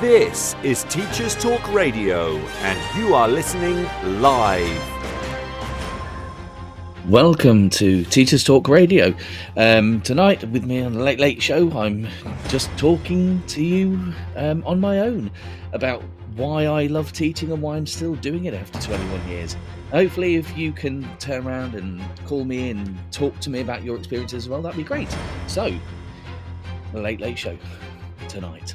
This is Teachers Talk Radio, and you are listening live. Welcome to Teachers Talk Radio. Um, tonight, with me on the Late Late Show, I'm just talking to you um, on my own about why I love teaching and why I'm still doing it after 21 years. Hopefully, if you can turn around and call me and talk to me about your experiences as well, that'd be great. So, the Late Late Show tonight.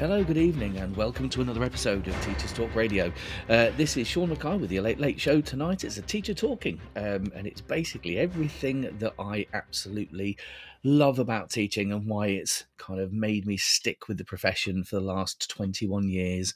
Hello, good evening, and welcome to another episode of Teachers Talk Radio. Uh, this is Sean Mackay with the Late Late Show tonight. It's a teacher talking, um, and it's basically everything that I absolutely love about teaching and why it's kind of made me stick with the profession for the last 21 years.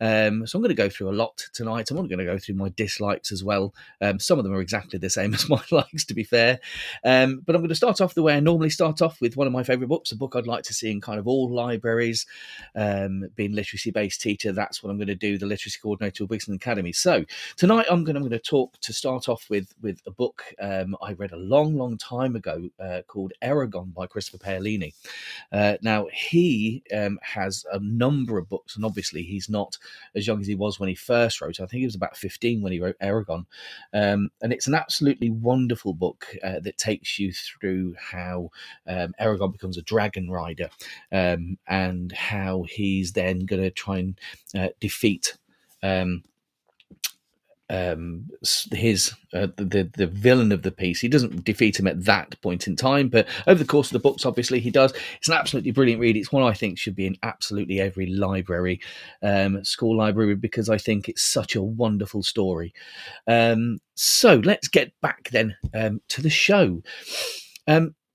Um, so I'm going to go through a lot tonight. I'm going to go through my dislikes as well. Um, some of them are exactly the same as my likes, to be fair. Um, but I'm going to start off the way I normally start off with one of my favourite books, a book I'd like to see in kind of all libraries. Um, being literacy based teacher, that's what I'm going to do. The literacy coordinator of Wigston Academy. So tonight I'm going, I'm going to talk to start off with with a book um, I read a long, long time ago uh, called Eragon by Christopher Paolini. Uh, now, he um, has a number of books, and obviously, he's not as young as he was when he first wrote. I think he was about 15 when he wrote Eragon. Um, and it's an absolutely wonderful book uh, that takes you through how um, Eragon becomes a dragon rider um, and how he's then going to try and uh, defeat. Um, um, his uh, the the villain of the piece. He doesn't defeat him at that point in time, but over the course of the books, obviously he does. It's an absolutely brilliant read. It's one I think should be in absolutely every library, um, school library, because I think it's such a wonderful story. Um, so let's get back then um, to the show.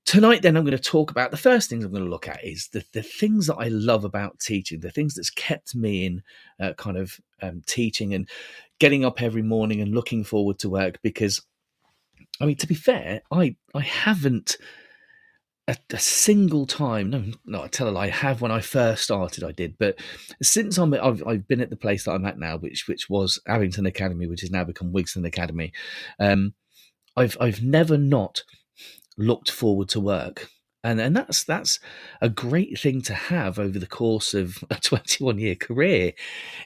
Tonight then i'm going to talk about the first things i'm going to look at is the, the things that i love about teaching the things that's kept me in uh, kind of um, teaching and getting up every morning and looking forward to work because i mean to be fair i i haven't a, a, single time no no i tell a lie i have when i first started i did but since i'm I've, I've been at the place that i'm at now which which was abington academy which has now become wigston academy um i've i've never not looked forward to work. And and that's that's a great thing to have over the course of a 21 year career.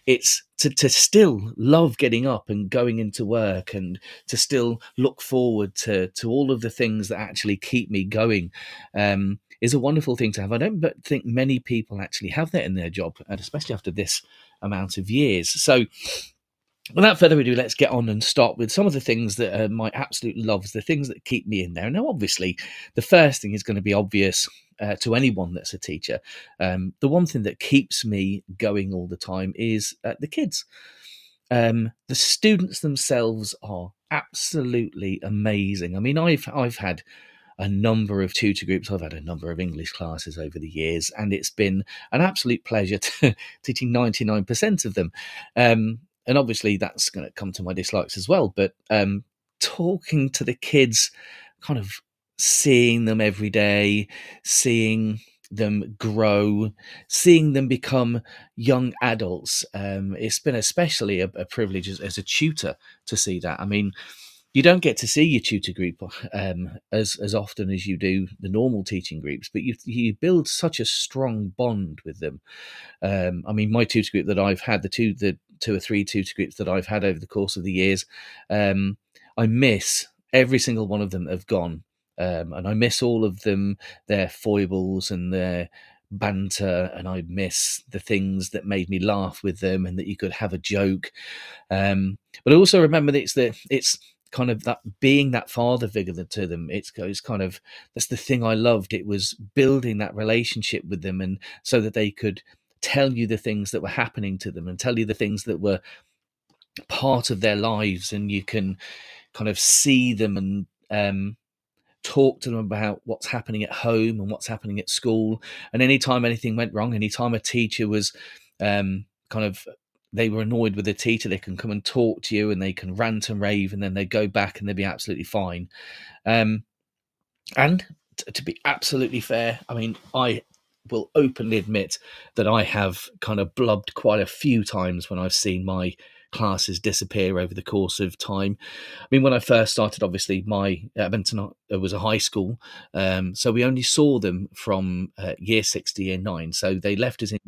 It's to, to still love getting up and going into work and to still look forward to to all of the things that actually keep me going um, is a wonderful thing to have. I don't but think many people actually have that in their job and especially after this amount of years. So without further ado, let's get on and start with some of the things that are my absolute loves, the things that keep me in there. Now, obviously, the first thing is going to be obvious uh, to anyone that's a teacher. Um, the one thing that keeps me going all the time is uh, the kids. Um, the students themselves are absolutely amazing. I mean, I've I've had a number of tutor groups. I've had a number of English classes over the years, and it's been an absolute pleasure to, teaching 99% of them. Um, and obviously that's going to come to my dislikes as well. But um, talking to the kids, kind of seeing them every day, seeing them grow, seeing them become young adults. Um, it's been especially a, a privilege as, as, a tutor to see that. I mean, you don't get to see your tutor group um, as as often as you do the normal teaching groups, but you you build such a strong bond with them. Um, I mean, my tutor group that I've had, the two the two or three tutor groups that I've had over the course of the years, um, I miss every single one of them have gone. Um, and I miss all of them, their foibles and their banter, and I miss the things that made me laugh with them, and that you could have a joke. Um, but I also remember that it's the it's kind of that being that father figure to them. It's, it's kind of that's the thing I loved. It was building that relationship with them, and so that they could tell you the things that were happening to them and tell you the things that were part of their lives and you can kind of see them and um, talk to them about what's happening at home and what's happening at school and anytime anything went wrong anytime a teacher was um, kind of they were annoyed with the teacher, they can come and talk to you and they can rant and rave and then they go back and they'll be absolutely fine. Um, and t- to be absolutely fair, I mean, I will openly admit that I have kind of blubbed quite a few times when I've seen my classes disappear over the course of time. I mean, when I first started, obviously, my Abington uh, was a high school, um, so we only saw them from uh, year six to year nine. So they left us in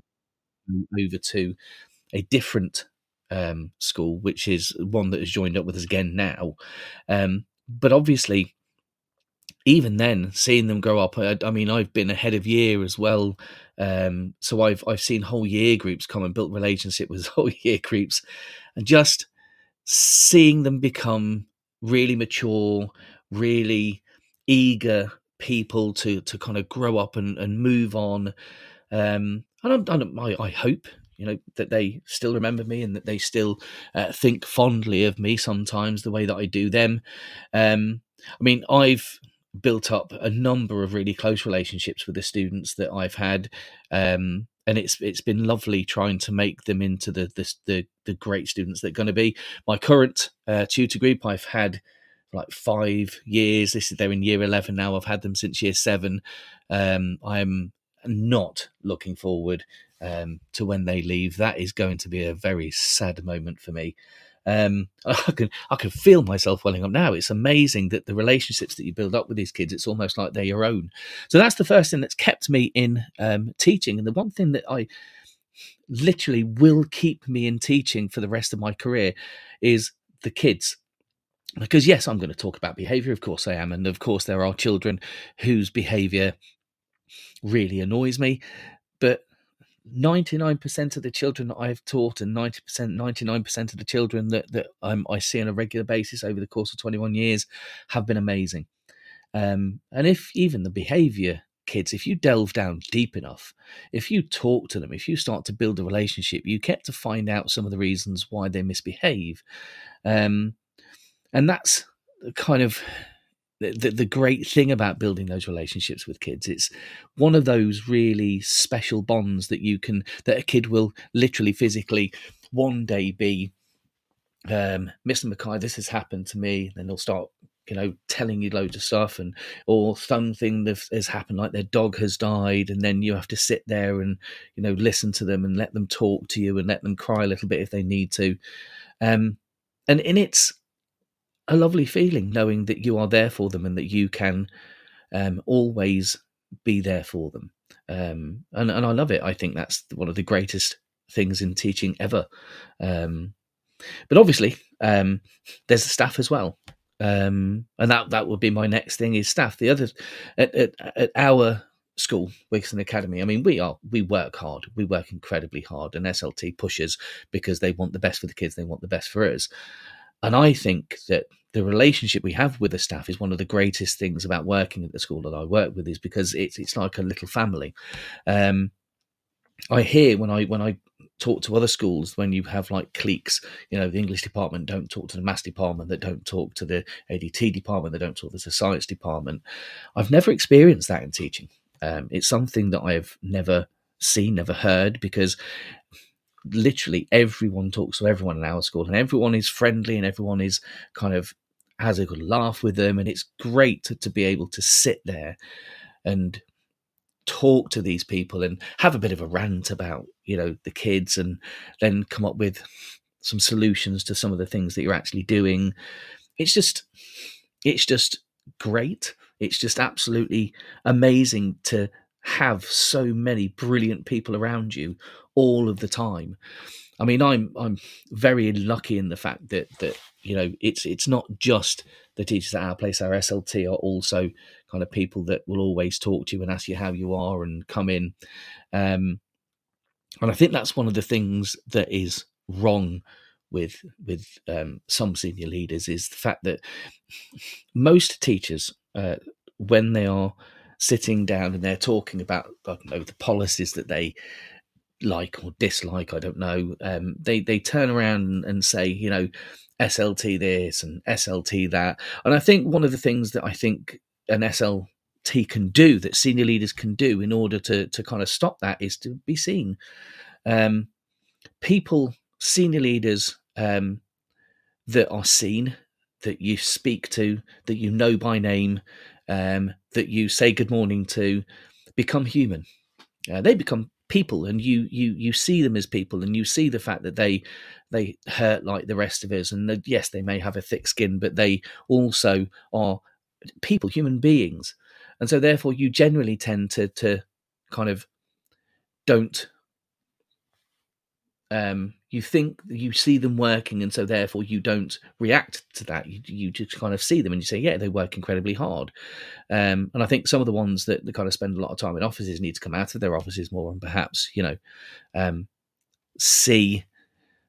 over to a different um, school, which is one that has joined up with us again now. Um, but obviously, even then, seeing them grow up, I, I, mean, I've been ahead of year as well. Um, so I've I've seen whole year groups come and built relationship with whole year groups, and just seeing them become really mature, really eager people to to kind of grow up and, and move on. Um, and I'm, i I hope you know that they still remember me and that they still uh, think fondly of me sometimes the way that I do them. Um, I mean, I've built up a number of really close relationships with the students that I've had. Um, and it's it's been lovely trying to make them into the the the, the great students they're going to be. My current uh, tutor group, I've had like five years. This is they're in year eleven now. I've had them since year seven. Um, I'm not looking forward um, to when they leave. That is going to be a very sad moment for me. Um, I can I can feel myself welling up now. It's amazing that the relationships that you build up with these kids, it's almost like they're your own. So that's the first thing that's kept me in um, teaching, and the one thing that I literally will keep me in teaching for the rest of my career is the kids. Because yes, I'm going to talk about behaviour. Of course, I am, and of course, there are children whose behaviour really annoys me. But 99% of the children that I've taught and 90%, 99% of the children that, that um, I see on a regular basis over the course of 21 years have been amazing. Um, and if even the behavior kids, if you delve down deep enough, if you talk to them, if you start to build a relationship, you get to find out some of the reasons why they misbehave. Um, and that's kind of the, the great thing about building those relationships with kids it's one of those really special bonds that you can that a kid will literally physically one day be um, mr mackay this has happened to me then they'll start you know telling you loads of stuff and or something that has happened like their dog has died and then you have to sit there and you know listen to them and let them talk to you and let them cry a little bit if they need to. Um, and in its a lovely feeling knowing that you are there for them and that you can um, always be there for them. Um, and, and I love it. I think that's one of the greatest things in teaching ever. Um, but obviously, um, there's the staff as well. Um, and that that would be my next thing is staff. The other at, at, at our school, Wigston Academy. I mean, we are we work hard. We work incredibly hard, and SLT pushes because they want the best for the kids. They want the best for us. And I think that the relationship we have with the staff is one of the greatest things about working at the school that I work with is because it's it's like a little family. Um, I hear when I when I talk to other schools when you have like cliques, you know, the English department don't talk to the maths department, that don't talk to the ADT department, they don't talk to the science department. I've never experienced that in teaching. Um, it's something that I've never seen, never heard, because literally everyone talks to everyone in our school and everyone is friendly and everyone is kind of has a good laugh with them and it's great to, to be able to sit there and talk to these people and have a bit of a rant about you know the kids and then come up with some solutions to some of the things that you're actually doing it's just it's just great it's just absolutely amazing to have so many brilliant people around you all of the time. I mean, I'm I'm very lucky in the fact that that you know it's it's not just the teachers at our place. Our SLT are also kind of people that will always talk to you and ask you how you are and come in. Um, and I think that's one of the things that is wrong with with um, some senior leaders is the fact that most teachers, uh, when they are sitting down and they're talking about I don't know the policies that they like or dislike, I don't know. Um, they they turn around and say, you know, SLT this and SLT that, and I think one of the things that I think an SLT can do, that senior leaders can do, in order to to kind of stop that, is to be seen. Um, people senior leaders um, that are seen, that you speak to, that you know by name, um, that you say good morning to, become human. Uh, they become people, and you you you see them as people, and you see the fact that they they hurt like the rest of us, and that, yes, they may have a thick skin, but they also are people, human beings, and so therefore you generally tend to to kind of don't um, you think you see them working, and so therefore you don't react to that. You, you just kind of see them and you say, "Yeah, they work incredibly hard." Um, and I think some of the ones that, that kind of spend a lot of time in offices need to come out of their offices more, and perhaps you know, um, see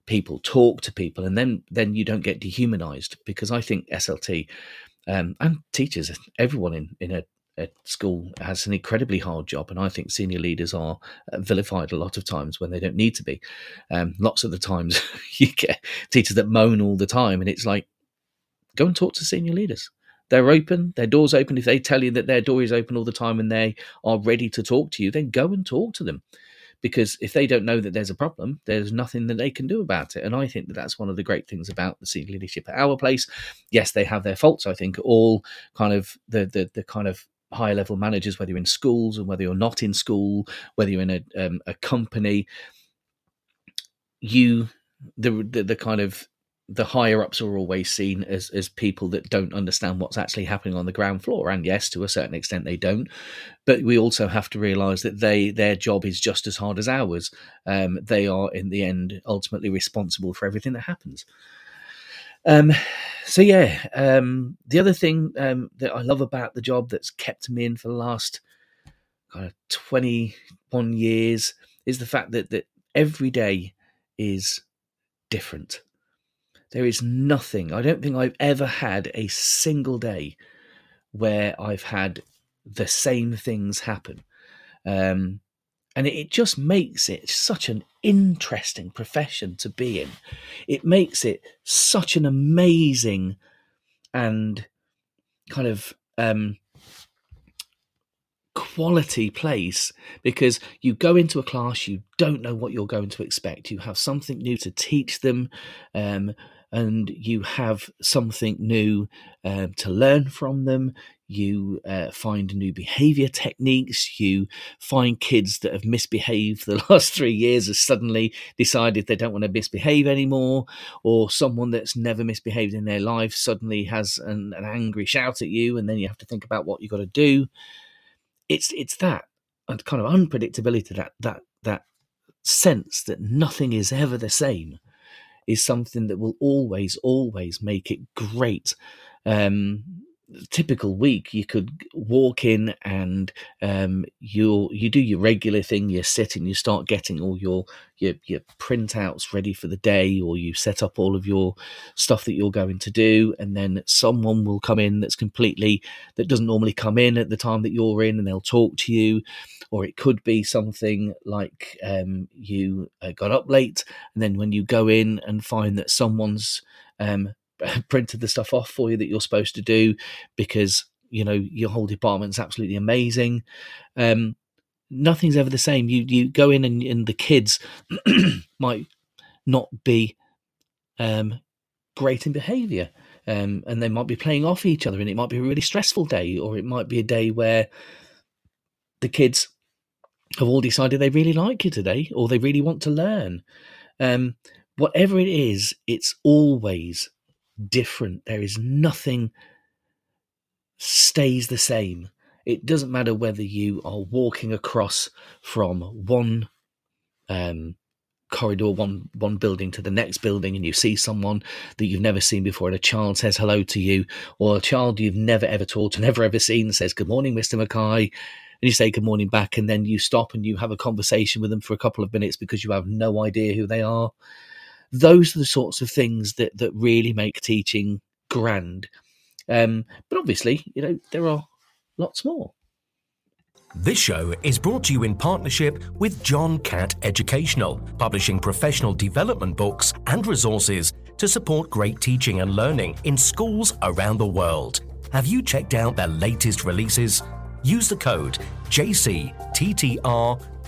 people, talk to people, and then then you don't get dehumanized because I think SLT um, and teachers, everyone in in a at school has an incredibly hard job, and I think senior leaders are uh, vilified a lot of times when they don't need to be. Um, lots of the times you get teachers that moan all the time, and it's like, go and talk to senior leaders. They're open, their door's open. If they tell you that their door is open all the time and they are ready to talk to you, then go and talk to them. Because if they don't know that there's a problem, there's nothing that they can do about it. And I think that that's one of the great things about the senior leadership at our place. Yes, they have their faults. I think all kind of the the, the kind of higher level managers, whether you're in schools and whether you're not in school, whether you're in a, um, a company, you the, the, the kind of the higher ups are always seen as as people that don't understand what's actually happening on the ground floor. And yes to a certain extent they don't. But we also have to realize that they their job is just as hard as ours. Um, they are in the end ultimately responsible for everything that happens um, so yeah, um, the other thing um, that I love about the job that's kept me in for the last kind of twenty one years is the fact that that every day is different. There is nothing. I don't think I've ever had a single day where I've had the same things happen. Um, and it just makes it such an interesting profession to be in. It makes it such an amazing and kind of um, quality place because you go into a class, you don't know what you're going to expect. You have something new to teach them. Um, and you have something new uh, to learn from them. You uh, find new behavior techniques. You find kids that have misbehaved the last three years have suddenly decided they don't want to misbehave anymore, or someone that's never misbehaved in their life suddenly has an, an angry shout at you, and then you have to think about what you've got to do. It's it's that kind of unpredictability, that that that sense that nothing is ever the same is something that will always, always make it great. Um, typical week you could walk in and um, you you do your regular thing you sit and you start getting all your, your your printouts ready for the day or you set up all of your stuff that you're going to do and then someone will come in that's completely that doesn't normally come in at the time that you're in and they'll talk to you. Or it could be something like um, you uh, got up late and then when you go in and find that someone's um, printed the stuff off for you that you're supposed to do because you know your whole department's absolutely amazing. Um, nothing's ever the same. You you go in and, and the kids might not be um, great in behaviour. Um, and they might be playing off each other, and it might be a really stressful day, or it might be a day where the kids have all decided they really like you today, or they really want to learn. Um, whatever it is, it's always different. There is nothing stays the same. It doesn't matter whether you are walking across from one um, corridor, one one building to the next building, and you see someone that you've never seen before, and a child says hello to you, or a child you've never ever taught and never ever seen says good morning, Mister Mackay, and you say good morning back, and then you stop and you have a conversation with them for a couple of minutes because you have no idea who they are those are the sorts of things that that really make teaching grand. Um, but obviously, you know, there are lots more. This show is brought to you in partnership with John Catt Educational, publishing professional development books and resources to support great teaching and learning in schools around the world. Have you checked out their latest releases? Use the code JCTTR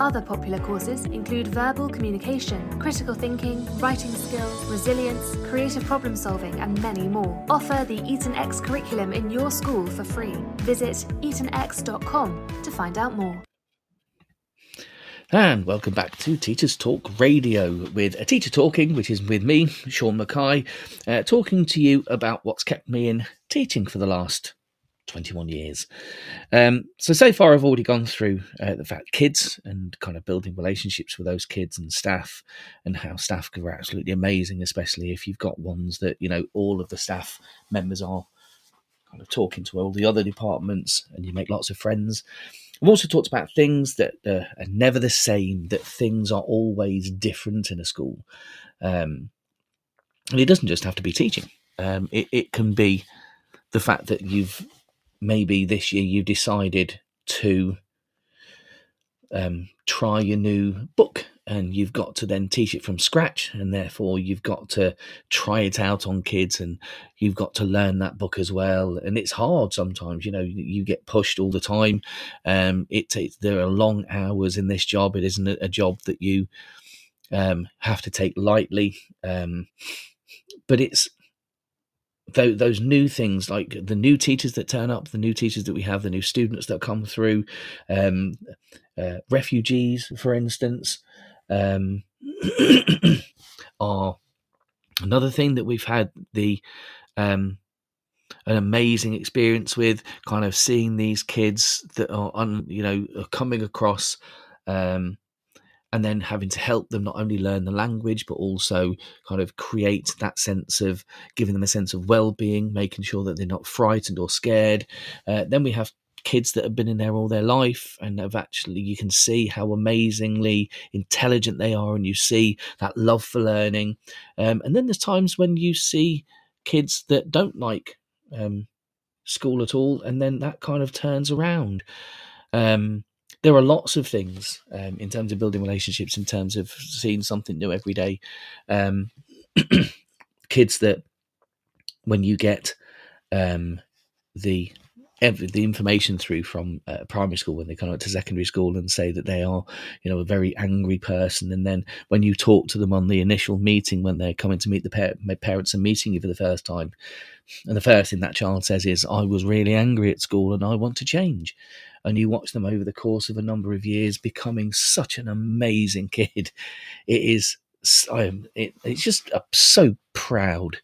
Other popular courses include verbal communication, critical thinking, writing skills, resilience, creative problem solving, and many more. Offer the Eton X curriculum in your school for free. Visit etonx.com to find out more. And welcome back to Teachers Talk Radio with a teacher talking, which is with me, Sean Mackay, uh, talking to you about what's kept me in teaching for the last 21 years. Um, so, so far, I've already gone through uh, the fact kids and kind of building relationships with those kids and staff, and how staff are absolutely amazing, especially if you've got ones that, you know, all of the staff members are kind of talking to all the other departments and you make lots of friends. I've also talked about things that uh, are never the same, that things are always different in a school. Um, and it doesn't just have to be teaching, um, it, it can be the fact that you've maybe this year you decided to um, try a new book and you've got to then teach it from scratch and therefore you've got to try it out on kids and you've got to learn that book as well. And it's hard sometimes you know you get pushed all the time. Um it takes there are long hours in this job. It isn't a, a job that you um have to take lightly. Um but it's those new things like the new teachers that turn up, the new teachers that we have, the new students that come through, um, uh, refugees, for instance, um, are another thing that we've had the um, an amazing experience with. Kind of seeing these kids that are, on you know, are coming across. Um, and then having to help them not only learn the language but also kind of create that sense of giving them a sense of well-being making sure that they're not frightened or scared. Uh, then we have kids that have been in there all their life and have actually you can see how amazingly intelligent they are and you see that love for learning. Um, and then there's times when you see kids that don't like um, school at all and then that kind of turns around. Um, there are lots of things um, in terms of building relationships, in terms of seeing something new every day. Um, kids that when you get um, the the information through from uh, primary school when they come up to secondary school and say that they are, you know, a very angry person, and then when you talk to them on the initial meeting when they're coming to meet the par- parents and meeting you for the first time, and the first thing that child says is, "I was really angry at school and I want to change," and you watch them over the course of a number of years becoming such an amazing kid. It is, I am, it, it's just I'm so proud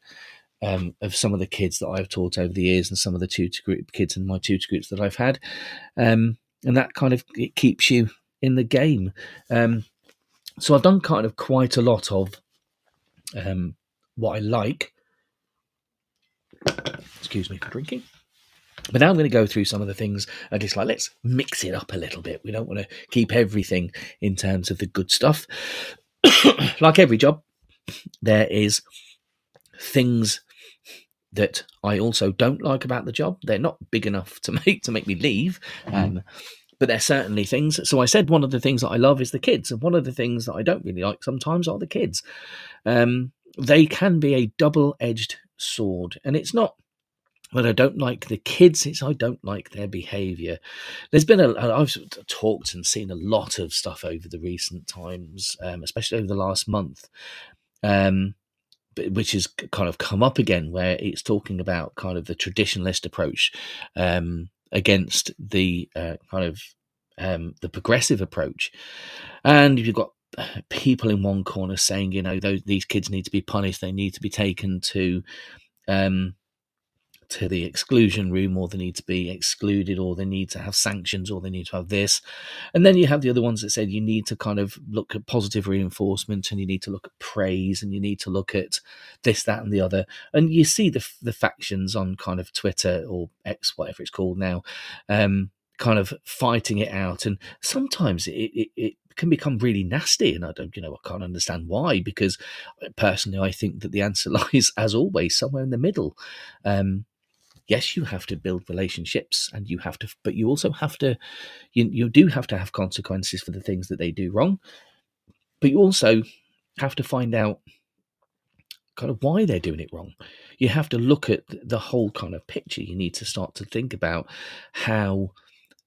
um, of some of the kids that I've taught over the years and some of the tutor group kids in my tutor groups that I've had, um, and that kind of it keeps you in the game. Um, so I've done kind of quite a lot of um, what I like. Excuse me for drinking. But now I'm going to go through some of the things I just like, let's mix it up a little bit. We don't want to keep everything in terms of the good stuff. like every job, there is things that I also don't like about the job. They're not big enough to make to make me leave. Mm. Um, but they're certainly things. So I said one of the things that I love is the kids, and one of the things that I don't really like sometimes are the kids. Um, they can be a double-edged sword, and it's not but I don't like the kids. It's I don't like their behaviour. There's been a I've talked and seen a lot of stuff over the recent times, um, especially over the last month, um, which has kind of come up again, where it's talking about kind of the traditionalist approach um, against the uh, kind of um, the progressive approach, and you've got people in one corner saying, you know, those, these kids need to be punished. They need to be taken to um, to the exclusion room or they need to be excluded or they need to have sanctions or they need to have this. And then you have the other ones that said you need to kind of look at positive reinforcement and you need to look at praise and you need to look at this that and the other. And you see the the factions on kind of twitter or x whatever it's called now um, kind of fighting it out. And sometimes it, it, it can become really nasty and i don't you know i can't understand why because personally i think that the answer lies as always somewhere in the middle. Um, yes, you have to build relationships and you have to, but you also have to, you, you do have to have consequences for the things that they do wrong. But you also have to find out kind of why they're doing it wrong. You have to look at the whole kind of picture. You need to start to think about how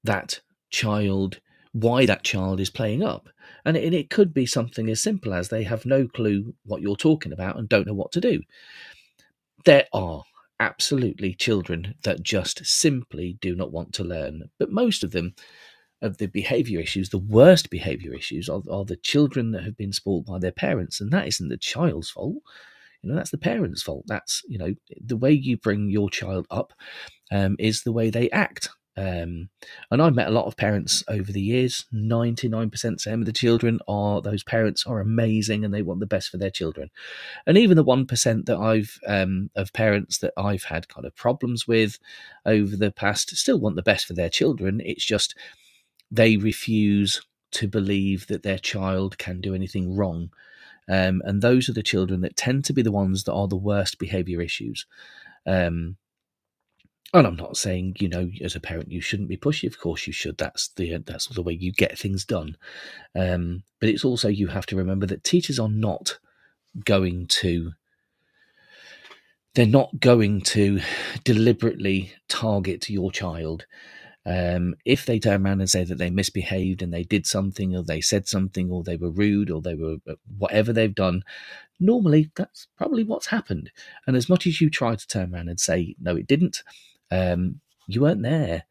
that child, why that child is playing up. And it, and it could be something as simple as they have no clue what you're talking about and don't know what to do. There are absolutely children that just simply do not want to learn. But most of them, of the behavior issues, the worst behavior issues, are, are the children that have been spoiled by their parents. And that isn't the child's fault. You know, that's the parents' fault. That's, you know, the way you bring your child up um, is the way they act. Um, and I've met a lot of parents over the years. 99% of the children are, those parents are amazing and they want the best for their children. And even the 1% that I've, um, of parents that I've had kind of problems with over the past still want the best for their children. It's just they refuse to believe that their child can do anything wrong. Um, and those are the children that tend to be the ones that are the worst behavior issues. Um, and I'm not saying you know as a parent you shouldn't be pushy. Of course you should. That's the that's the way you get things done. Um, but it's also you have to remember that teachers are not going to they're not going to deliberately target your child. Um, if they turn around and say that they misbehaved and they did something or they said something or they were rude or they were uh, whatever they've done, normally that's probably what's happened. And as much as you try to turn around and say, no, it didn't, um, you weren't there,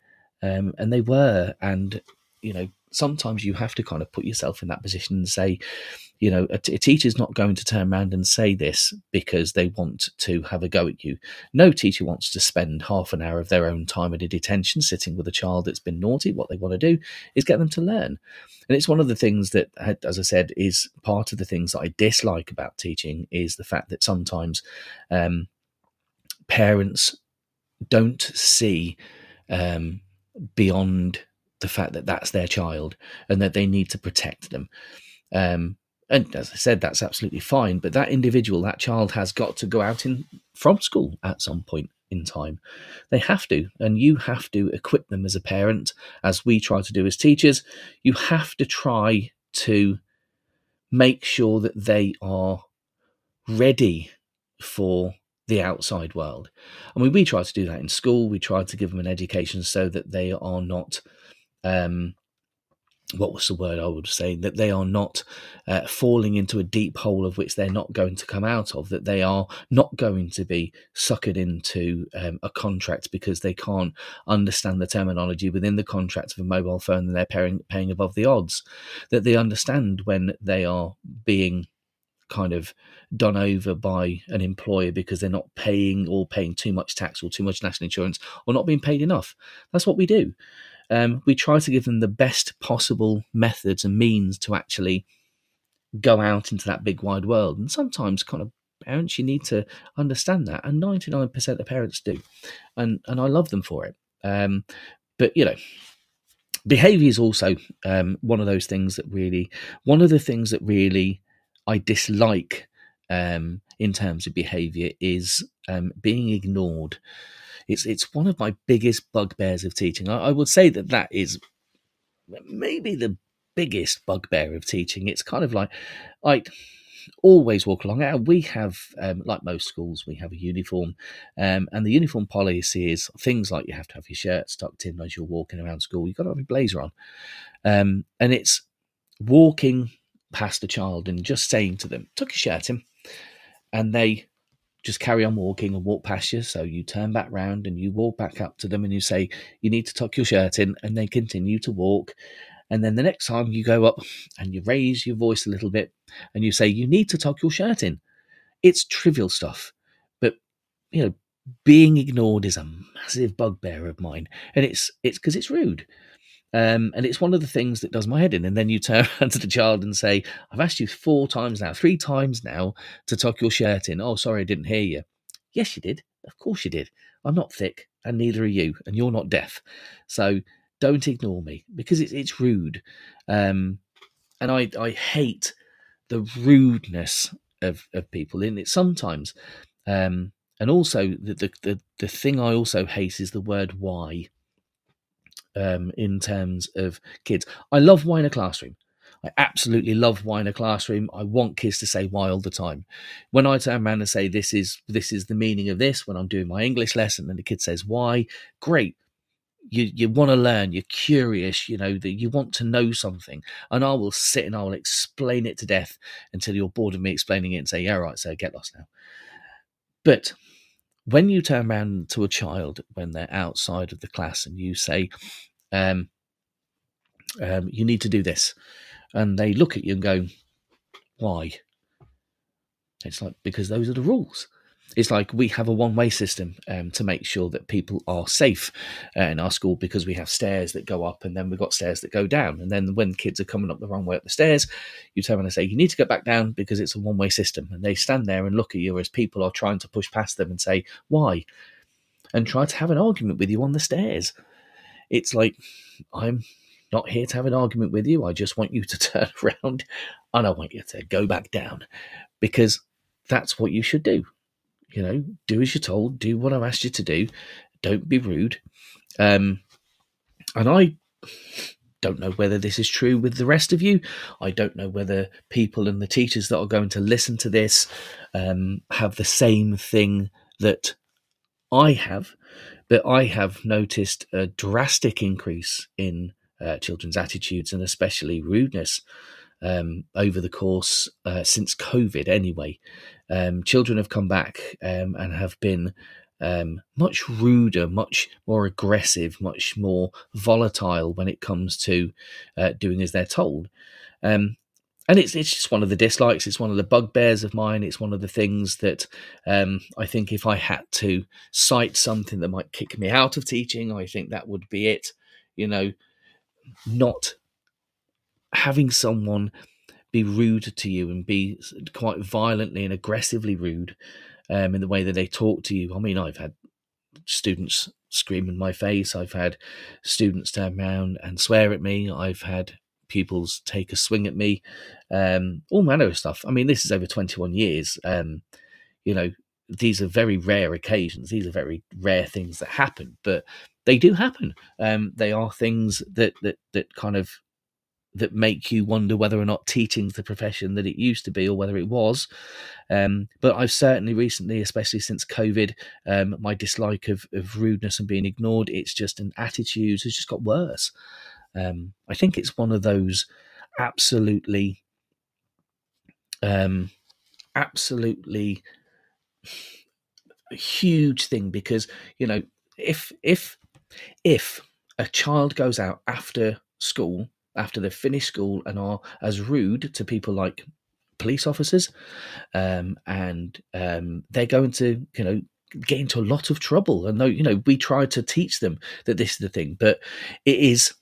um, and they were. And you know, sometimes you have to kind of put yourself in that position and say, you know, a, t- a teacher's not going to turn around and say this because they want to have a go at you. No teacher wants to spend half an hour of their own time at a detention sitting with a child that's been naughty. What they want to do is get them to learn. And it's one of the things that, as I said, is part of the things that I dislike about teaching is the fact that sometimes um, parents don't see um, beyond the fact that that's their child and that they need to protect them. Um, and as I said, that's absolutely fine. But that individual, that child, has got to go out in from school at some point in time. They have to, and you have to equip them as a parent, as we try to do as teachers. You have to try to make sure that they are ready for the outside world. I mean, we try to do that in school. We try to give them an education so that they are not, um, what was the word I would say, that they are not uh, falling into a deep hole of which they're not going to come out of, that they are not going to be suckered into um, a contract because they can't understand the terminology within the contract of a mobile phone and they're paying, paying above the odds, that they understand when they are being kind of done over by an employer because they're not paying or paying too much tax or too much national insurance or not being paid enough. That's what we do. Um, we try to give them the best possible methods and means to actually go out into that big wide world. And sometimes, kind of parents, you need to understand that, and ninety nine percent of parents do, and and I love them for it. Um, but you know, behavior is also um, one of those things that really, one of the things that really I dislike um, in terms of behaviour is um, being ignored. It's it's one of my biggest bugbears of teaching. I, I, would say that that is maybe the biggest bugbear of teaching. It's kind of like I always walk along. Uh, we have, um, like most schools, we have a uniform, um, and the uniform policy is things like you have to have your shirt tucked in as you're walking around school. You've got to have your blazer on, um, and it's walking past a child and just saying to them, tuck your shirt in, and they just carry on walking and walk past you. So you turn back round and you walk back up to them and you say, you need to tuck your shirt in, and they continue to walk. And then the next time you go up and you raise your voice a little bit and you say, you need to tuck your shirt in. It's trivial stuff. But, you know, being ignored is a massive bugbear of mine, and it's it's because it's rude. Um, and it's one of the things that does my head in. And then you turn to the child and say, I've asked you four times now, three times now to tuck your shirt in. Oh, sorry, I didn't hear you. Yes, you did. Of course you did. I'm not thick, and neither are you, and you're not deaf. So don't ignore me because it's, it's rude. Um, and I, I hate the rudeness of, of people in it sometimes. Um, and also the, the, the, the thing I also hate is the word why um, in terms of kids. I love why in a classroom. I absolutely love why in a classroom. I want kids to say why all the time. When I turn around and say this is this is the meaning of this, when I'm doing my English lesson and the kid says why, great. You you want to learn, you're curious, you know, that you want to know something. And I will sit and I will explain it to death until you're bored of me explaining it and say, Yeah, right, so get lost now. But when you turn around to a child when they're outside of the class and you say, um, um, you need to do this, and they look at you and go, why? It's like, because those are the rules. It's like we have a one way system um, to make sure that people are safe uh, in our school because we have stairs that go up and then we've got stairs that go down. And then when kids are coming up the wrong way up the stairs, you turn and say, You need to get back down because it's a one way system. And they stand there and look at you as people are trying to push past them and say, Why? And try to have an argument with you on the stairs. It's like, I'm not here to have an argument with you. I just want you to turn around and I want you to go back down because that's what you should do. You know, do as you're told, do what I've asked you to do, don't be rude. Um, and I don't know whether this is true with the rest of you. I don't know whether people and the teachers that are going to listen to this um, have the same thing that I have, but I have noticed a drastic increase in uh, children's attitudes and especially rudeness um, over the course uh, since COVID. Anyway, um, children have come back um, and have been um, much ruder, much more aggressive, much more volatile when it comes to uh, doing as they're told. Um, and it's it's just one of the dislikes. It's one of the bugbears of mine. It's one of the things that um, I think if I had to cite something that might kick me out of teaching, I think that would be it. You know, not having someone be rude to you and be quite violently and aggressively rude um, in the way that they talk to you. I mean, I've had students scream in my face. I've had students turn around and swear at me. I've had pupils take a swing at me. Um, all manner of stuff. I mean, this is over 21 years. Um, you know, these are very rare occasions. These are very rare things that happen, but they do happen. Um, they are things that that that kind of that make you wonder whether or not teaching's the profession that it used to be or whether it was. Um, but I've certainly recently, especially since COVID, um, my dislike of, of rudeness and being ignored, it's just an attitude has just got worse. Um, I think it's one of those absolutely, um, absolutely huge thing because you know if if if a child goes out after school, after they've finished school and are as rude to people like police officers, um, and um, they're going to, you know, get into a lot of trouble. And though, you know, we try to teach them that this is the thing, but it is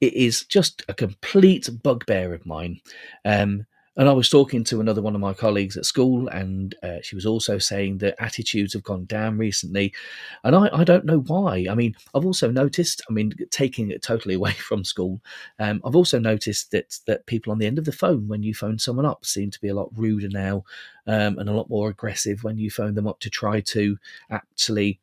it is just a complete bugbear of mine. Um, and I was talking to another one of my colleagues at school, and uh, she was also saying that attitudes have gone down recently. And I, I, don't know why. I mean, I've also noticed, I mean, taking it totally away from school, um, I've also noticed that, that people on the end of the phone, when you phone someone up, seem to be a lot ruder now um, and a lot more aggressive when you phone them up to try to actually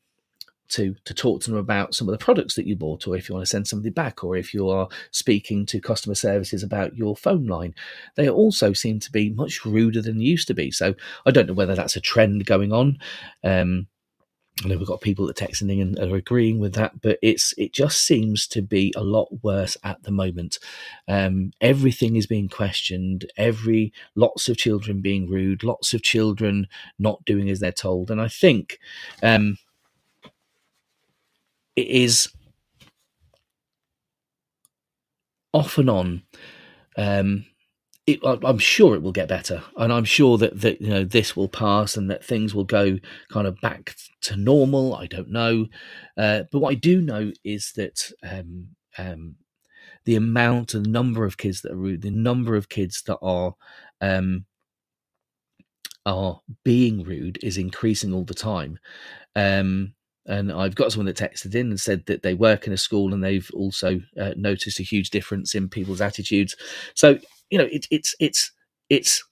to to talk to them about some of the products that you bought or if you want to send somebody back or if you are speaking to customer services about your phone line. They also seem to be much ruder than they used to be. So i don't know whether that's a trend going on. Um, I know we've got people that are texting and are agreeing with that, but it's it just seems to be a lot worse at the moment. Um, everything is being questioned. Every lots of children being rude, lots of children not doing as they're told, and I think um, it is off and on. Um, it, I'm sure it will get better, and I'm sure that that you know this will pass, and that things will go kind of back to normal. I don't know, uh, but what I do know is that um, um, the amount and number of kids that are rude, the number of kids that are um, are being rude is increasing all the time. Um, and I've got someone that texted in and said that they work in a school and they've also uh, noticed a huge difference in people's attitudes. So you know, it, it's it's it's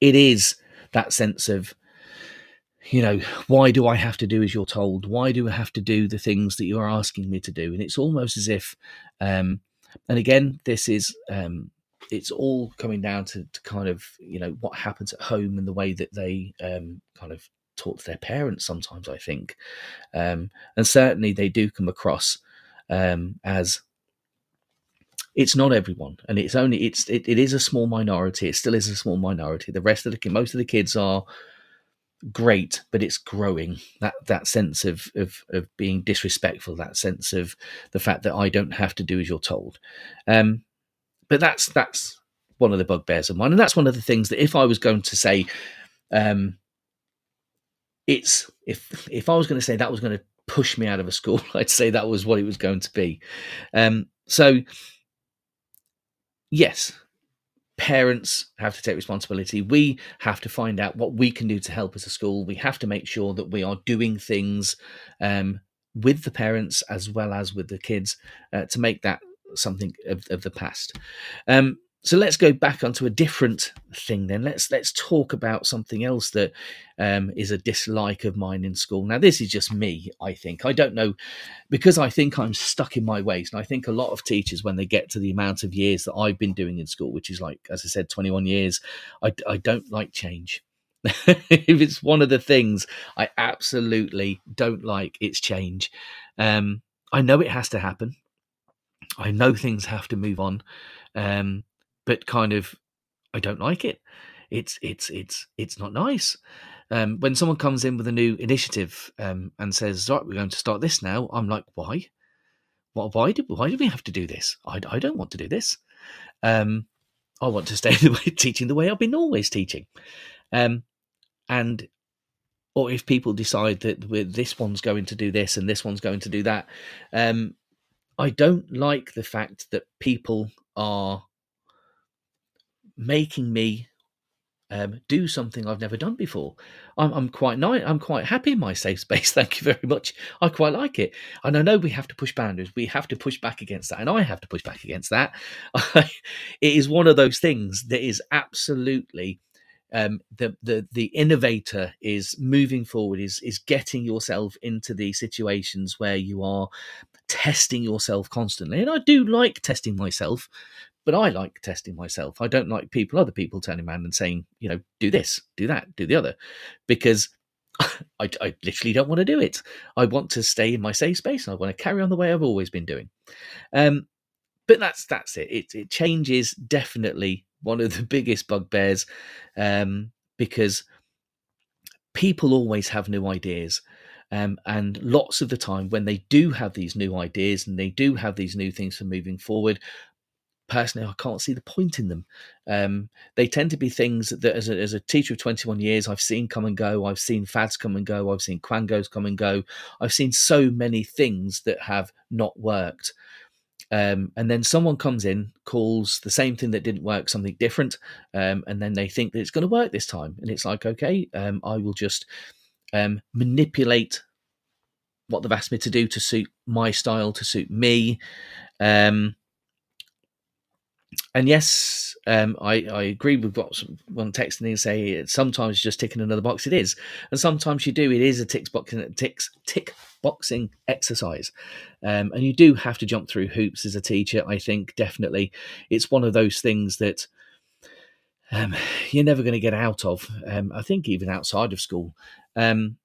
it is that sense of you know why do i have to do as you're told why do i have to do the things that you're asking me to do and it's almost as if um and again this is um it's all coming down to, to kind of you know what happens at home and the way that they um kind of talk to their parents sometimes i think. Um and certainly they do come across um as it's not everyone and it's only it's it, it is a small minority it still is a small minority. The rest of the most of the kids are great but it's growing. That that sense of of of being disrespectful that sense of the fact that i don't have to do as you're told. Um but that's that's one of the bugbears of mine and that's one of the things that if i was going to say um it's if if i was going to say that was going to push me out of a school i'd say that was what it was going to be um so yes, parents have to take responsibility. We have to find out what we can do to help as a school. We have to make sure that we are doing things um, with the parents as well as with the kids uh, to make that something of, of the past. Um, so let's go back onto a different thing then. Let's let's talk about something else that um, is a dislike of mine in school. Now this is just me i think. I don't know because i think i'm stuck in my ways and i think a lot of teachers when they get to the amount of years that i've been doing in school which is like as i said 21 years i, I don't like change. If it's one of the things i absolutely don't like it's change. Um, i know it has to happen. I know things have to move on. Um, but kind of I don't like it. It's it's it's it's not nice. Um, when someone comes in with a new initiative um, and says, "Right, we're going to start this now," I'm like, "Why? What? Why do why do we have to do this? I, I don't want to do this. Um, I want to stay the way, teaching the way I've been always teaching." Um, and or if people decide that this one's going to do this and this one's going to do that, um, I don't like the fact that people are making me um, do something I've never done before. I'm, I'm quite nice. I'm quite happy in my safe space. Thank you very much. I quite like it, and I know we have to push boundaries. We have to push back against that, and I have to push back against that. it is one of those things that is absolutely um, the the the innovator is moving forward. Is is getting yourself into the situations where you are testing yourself constantly, and I do like testing myself but I like testing myself. I don't like people, other people turning around and saying, you know, do this, do that, do the other, because I, I literally don't want to do it. I want to stay in my safe space and I want to carry on the way I've always been doing. Um, but that's that's it. It, it changes definitely one of the biggest bugbears um, because people always have new ideas. Um, and lots of the time, when they do have these new ideas and they do have these new things for moving forward, personally, I can't see the point in them. Um, they tend to be things that, as a, as a teacher of 21 years, I've seen come and go. I've seen fads come and go. I've seen quangos come and go. I've seen so many things that have not worked. Um, and then someone comes in, calls the same thing that didn't work something different, um, and then they think that it's going to work this time. And it's like, okay, um, I will just um, manipulate what they've asked me to do to suit my style, to suit me. Um, and yes, um, I, I agree with what one texting and say sometimes just ticking another box. It is, and sometimes you do. It is a tick boxing ticks tick boxing exercise, um, and you do have to jump through hoops as a teacher. I think definitely it's one of those things that um, you're never going to get out of. Um, I think even outside of school. Um,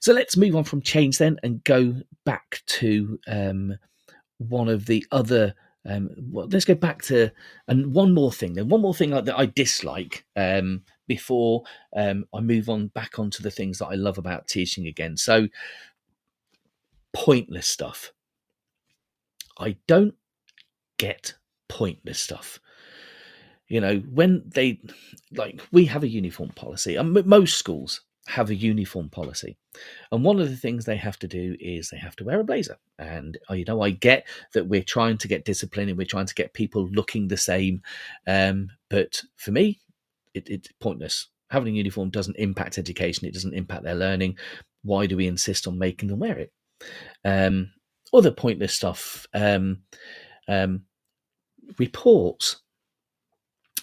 so let's move on from change then and go back to um, one of the other um, well, let's go back to and one more thing. Then one more thing that I dislike um, before um, I move on back onto the things that I love about teaching again. So pointless stuff. I don't get pointless stuff. You know, when they like we have a uniform policy, and most schools have a uniform policy. And one of the things they have to do is they have to wear a blazer. And uh, you know, I get that we're trying to get discipline and we're trying to get people looking the same. Um, but for me, it, it's pointless. Having a uniform doesn't impact education. It doesn't impact their learning. Why do we insist on making them wear it? Um, other pointless stuff. Um, um, reports.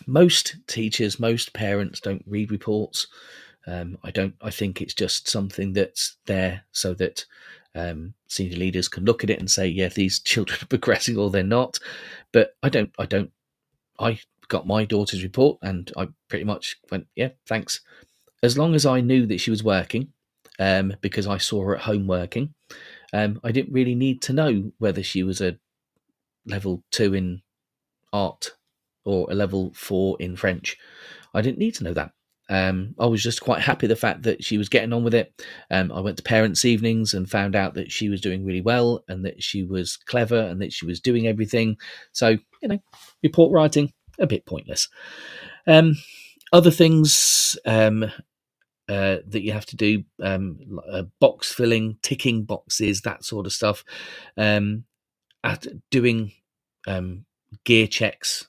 Most teachers, most parents don't read reports. Um, I don't. I think it's just something that's there so that um, senior leaders can look at it and say, "Yeah, these children are progressing or they're not." But I don't. I don't. I got my daughter's report and I pretty much went, "Yeah, thanks." As long as I knew that she was working, um, because I saw her at home working, um, I didn't really need to know whether she was a level two in art or a level four in French. I didn't need to know that. Um, I was just quite happy the fact that she was getting on with it. Um, I went to parents' evenings and found out that she was doing really well and that she was clever and that she was doing everything. So, you know, report writing, a bit pointless. Um, other things um, uh, that you have to do, um, uh, box filling, ticking boxes, that sort of stuff, um, at doing gear checks,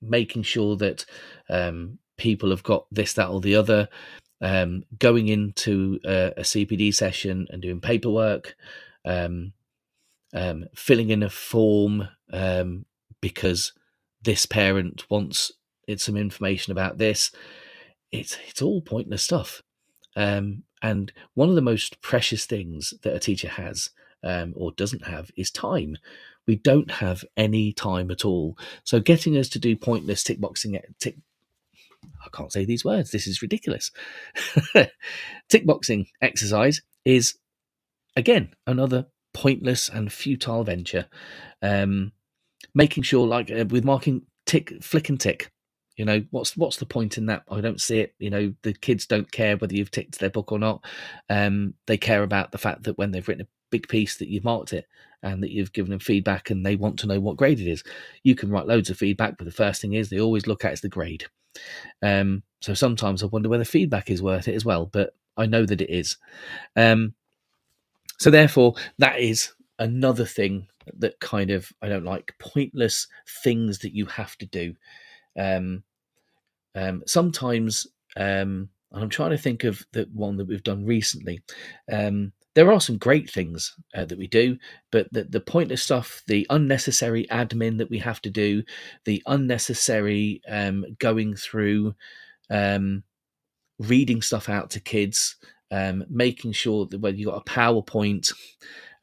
making sure that people have got this, that, or the other. Um, going into a, a, CPD session and doing paperwork, um, um, filling in a form um, because this parent wants it, some information about this. It's it's all pointless stuff. Um, and one of the most precious things that a teacher has um, or doesn't have is time. We don't have any time at all. So getting us to do pointless tick boxing tick I can't say these words. This is ridiculous. Tick boxing exercise is, again, another pointless and futile venture. Um, making sure, like uh, with marking tick, flick and tick. You know what's what's the point in that? I don't see it. You know the kids don't care whether you've ticked their book or not. Um, they care about the fact that when they've written a big piece that you've marked it and that you've given them feedback and they want to know what grade it is. You can write loads of feedback, but the first thing is they always look at is the grade. Um, so sometimes I wonder whether feedback is worth it as well, but I know that it is. Um, so therefore, that is another thing that kind of I don't like pointless things that you have to do. Um, um, sometimes, um, I'm trying to think of the one that we've done recently. Um, there are some great things uh, that we do, but the, the pointless stuff, the unnecessary admin that we have to do, the unnecessary um, going through, um, reading stuff out to kids, um, making sure that whether you've got a PowerPoint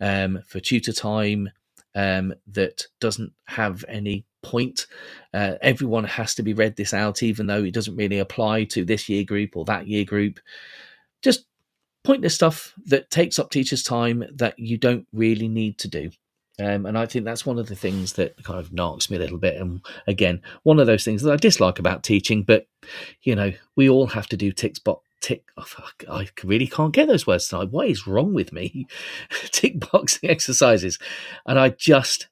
um, for tutor time um, that doesn't have any point. Uh, everyone has to be read this out, even though it doesn't really apply to this year group or that year group. Just pointless stuff that takes up teachers' time that you don't really need to do. Um, and I think that's one of the things that kind of knocks me a little bit. And again, one of those things that I dislike about teaching. But you know, we all have to do tick box. Tick. Oh, I really can't get those words tonight. What is wrong with me? tick boxing exercises, and I just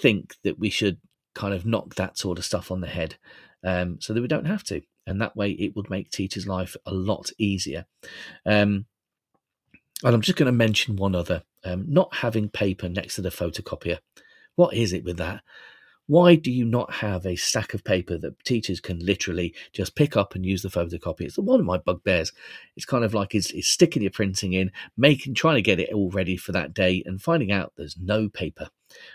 think that we should kind of knock that sort of stuff on the head, um, so that we don't have to. And that way, it would make teachers' life a lot easier. Um, and I'm just going to mention one other um, not having paper next to the photocopier. What is it with that? Why do you not have a stack of paper that teachers can literally just pick up and use the photocopy? It's one of my bugbears. It's kind of like is, sticking your printing in, making, trying to get it all ready for that day, and finding out there's no paper.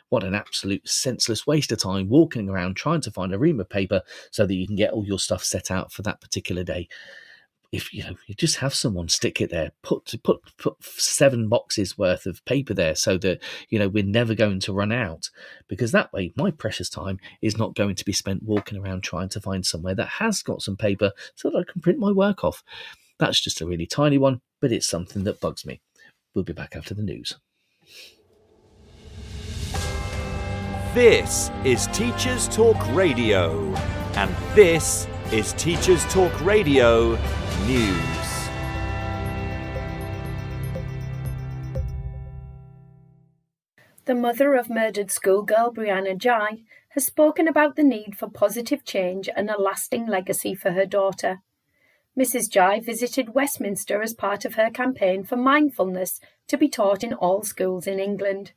What an absolute senseless waste of time walking around trying to find a ream of paper so that you can get all your stuff set out for that particular day if you know you just have someone stick it there put put put seven boxes worth of paper there so that you know we're never going to run out. Because that way my precious time is not going to be spent walking around trying to find somewhere that has got some paper so that I can print my work off. That's just a really tiny one but it's something that bugs me. We'll be back after the news. This is teachers talk radio and this is teachers talk radio News. The mother of murdered schoolgirl Brianna Ghey has spoken about the need for positive change and a lasting legacy for her daughter. Mrs. Ghey visited Westminster as part of her campaign for mindfulness to be taught in all schools in England.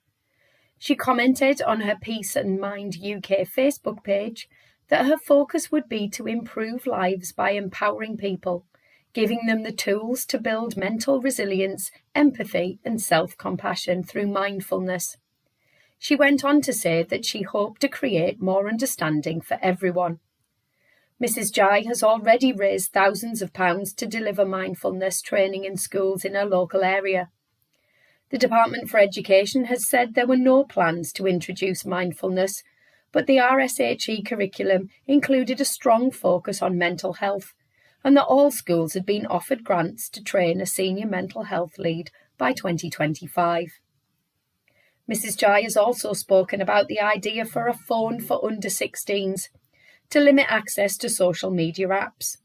She commented on her Peace and Mind UK Facebook page that her focus would be to improve lives by empowering people, giving them the tools to build mental resilience, empathy, and self compassion through mindfulness. She went on to say that she hoped to create more understanding for everyone. Mrs. Ghey has already raised thousands of pounds to deliver mindfulness training in schools in her local area. The Department for Education has said there were no plans to introduce mindfulness, but the RSHE curriculum included a strong focus on mental health, and that all schools had been offered grants to train a senior mental health lead by 2025. Mrs. Ghey has also spoken about the idea for a phone for under 16s to limit access to social media apps.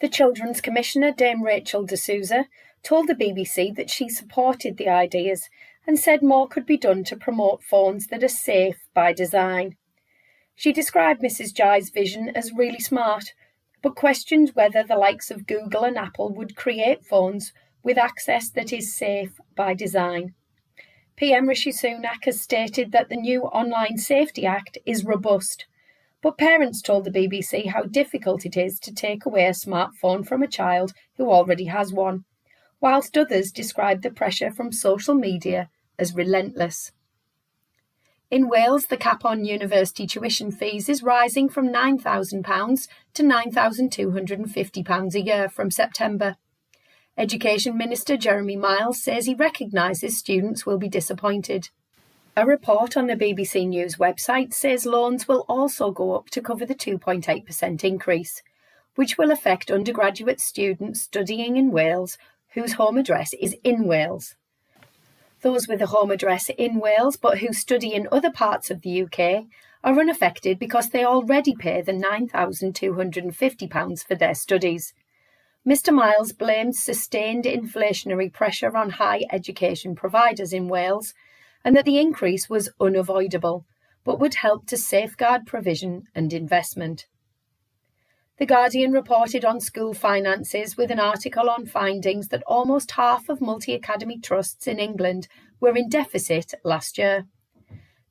The Children's Commissioner, Dame Rachel de Souza, told the BBC that she supported the ideas and said more could be done to promote phones that are safe by design. She described Mrs. Ghey's vision as really smart, but questions whether the likes of Google and Apple would create phones with access that is safe by design. PM Rishi Sunak has stated that the new Online Safety Act is robust, but parents told the BBC how difficult it is to take away a smartphone from a child who already has one whilst others describe the pressure from social media as relentless. In Wales, the cap on university tuition fees is rising from £9,000 to £9,250 a year from September. Education Minister Jeremy Miles says he recognises students will be disappointed. A report on the BBC News website says loans will also go up to cover the 2.8% increase, which will affect undergraduate students studying in Wales whose home address is in Wales. Those with a home address in Wales but who study in other parts of the UK are unaffected because they already pay the £9,250 for their studies. Mr Miles blamed sustained inflationary pressure on high education providers in Wales and that the increase was unavoidable, but would help to safeguard provision and investment. The Guardian reported on school finances with an article on findings that almost half of multi academy trusts in England were in deficit last year.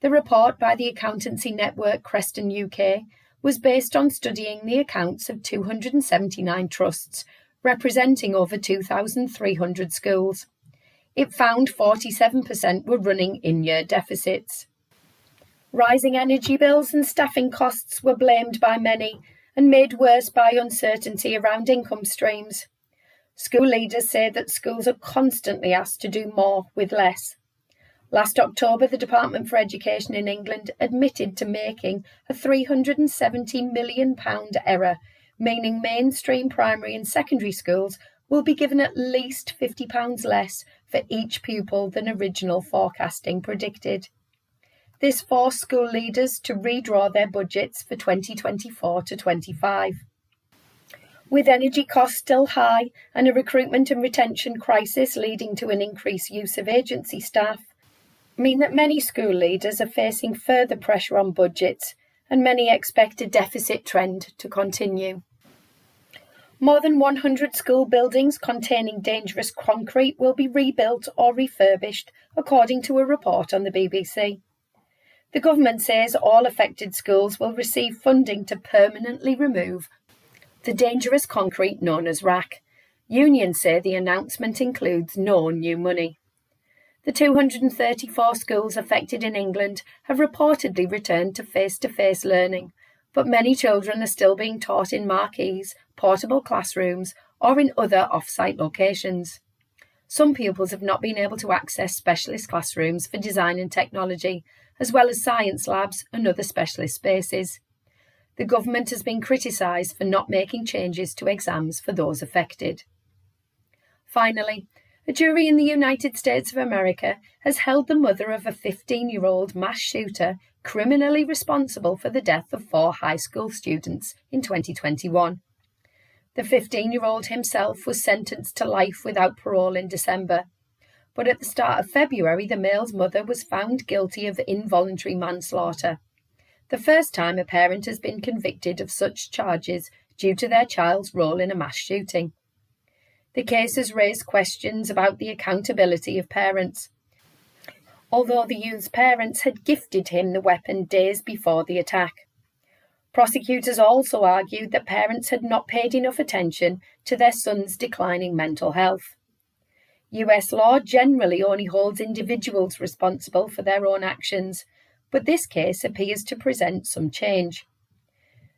The report by the accountancy network Kreston UK was based on studying the accounts of 279 trusts, representing over 2,300 schools. It found 47% were running in year deficits. Rising energy bills and staffing costs were blamed by many and made worse by uncertainty around income streams. School leaders say that schools are constantly asked to do more with less. Last October, the Department for Education in England admitted to making a £370 million error, meaning mainstream primary and secondary schools will be given at least £50 less for each pupil than original forecasting predicted. This forced school leaders to redraw their budgets for 2024 to 25. With energy costs still high and a recruitment and retention crisis leading to an increased use of agency staff, mean that many school leaders are facing further pressure on budgets and many expect a deficit trend to continue. More than 100 school buildings containing dangerous concrete will be rebuilt or refurbished, according to a report on the BBC. The government says all affected schools will receive funding to permanently remove the dangerous concrete known as RAAC. Unions say the announcement includes no new money. The 234 schools affected in England have reportedly returned to face to face learning, but many children are still being taught in marquees, portable classrooms, or in other off site locations. Some pupils have not been able to access specialist classrooms for design and technology as well as science labs and other specialist spaces. The government has been criticised for not making changes to exams for those affected. Finally, a jury in the United States of America has held the mother of a 15 year old mass shooter criminally responsible for the death of four high school students in 2021. The 15 year old himself was sentenced to life without parole in December, but at the start of February, the male's mother was found guilty of involuntary manslaughter. The first time a parent has been convicted of such charges due to their child's role in a mass shooting. The case has raised questions about the accountability of parents. Although the youth's parents had gifted him the weapon days before the attack. Prosecutors also argued that parents had not paid enough attention to their son's declining mental health. US law generally only holds individuals responsible for their own actions, but this case appears to present some change.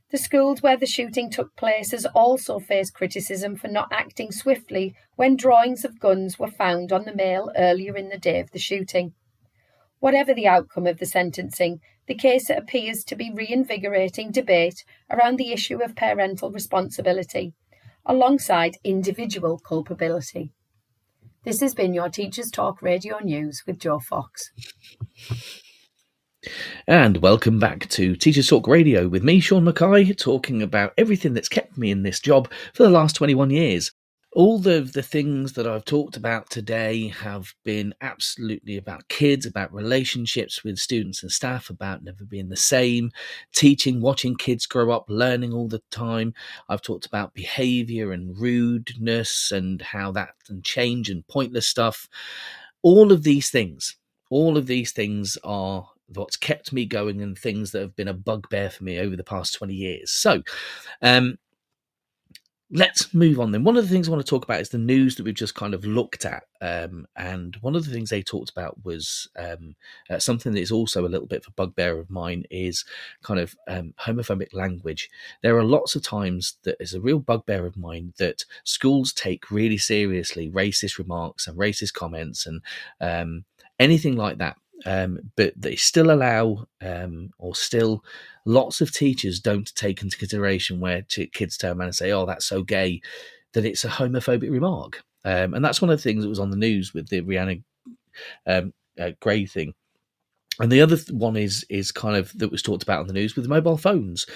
The schools where the shooting took place has also faced criticism for not acting swiftly when drawings of guns were found on the male earlier in the day of the shooting. Whatever the outcome of the sentencing, the case appears to be reinvigorating debate around the issue of parental responsibility, alongside individual culpability. This has been your Teachers Talk Radio News with Joe Fox. And welcome back to Teachers Talk Radio with me, Sean Mackay, talking about everything that's kept me in this job for the last 21 years. All the, the things that I've talked about today have been absolutely about kids, about relationships with students and staff, about never being the same, teaching, watching kids grow up, learning all the time. I've talked about behavior and rudeness and how that can change and pointless stuff. All of these things, all of these things are what's kept me going and things that have been a bugbear for me over the past 20 years. So, um, let's move on then. One of the things I want to talk about is the news that we've just kind of looked at. Um, and one of the things they talked about was um, uh, something that is also a little bit of a bugbear of mine is kind of um, homophobic language. There are lots of times that is a real bugbear of mine that schools take really seriously racist remarks and racist comments and um, anything like that um, but they still allow, um, or still, lots of teachers don't take into consideration where kids turn around and say, "Oh, that's so gay," that it's a homophobic remark, um, and that's one of the things that was on the news with the Rihanna um, uh, Gray thing and the other one is is kind of that was talked about on the news with mobile phones.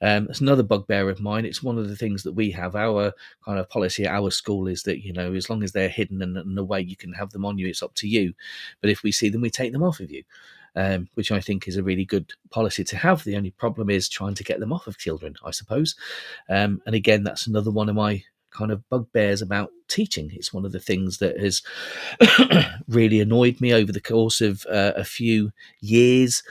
Um, it's another bugbear of mine. It's one of the things that we have. Our kind of policy at our school is that you know as long as they're hidden and, and the way you can have them on you, it's up to you. But if we see them, we take them off of you. Um, which I think is a really good policy to have. The only problem is trying to get them off of children, I suppose. Um, and again, that's another one of my kind of bugbears about teaching. It's one of the things that has really annoyed me over the course of uh, a few years.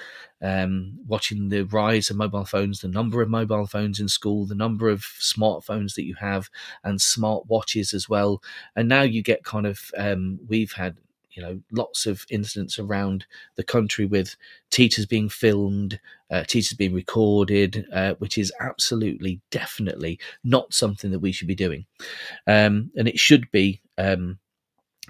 Um, watching the rise of mobile phones, the number of mobile phones in school, the number of smartphones that you have, and smart watches as well. And now you get kind of, um, we've had you know lots of incidents around the country with teachers being filmed uh, teachers being recorded uh, which is absolutely definitely not something that we should be doing. Um, and it should be um,